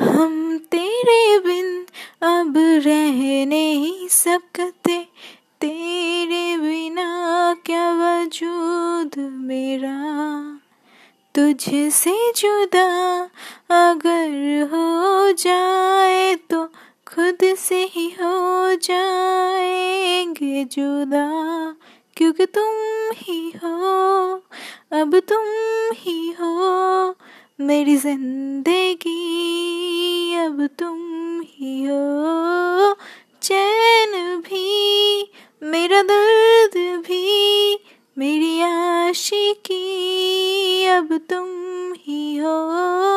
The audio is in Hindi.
हम तेरे बिन अब रह नहीं सकते। तेरे बिना क्या वजूद मेरा? तुझसे जुदा अगर हो जाए तो खुद से ही हो जाएँगे जुदा। क्योंकि तुम ही हो, अब तुम ही हो मेरी ज़िंदगी। अब तुम ही हो। चैन भी, मेरा दर्द भी, मेरी आशिकी, अब तुम ही हो।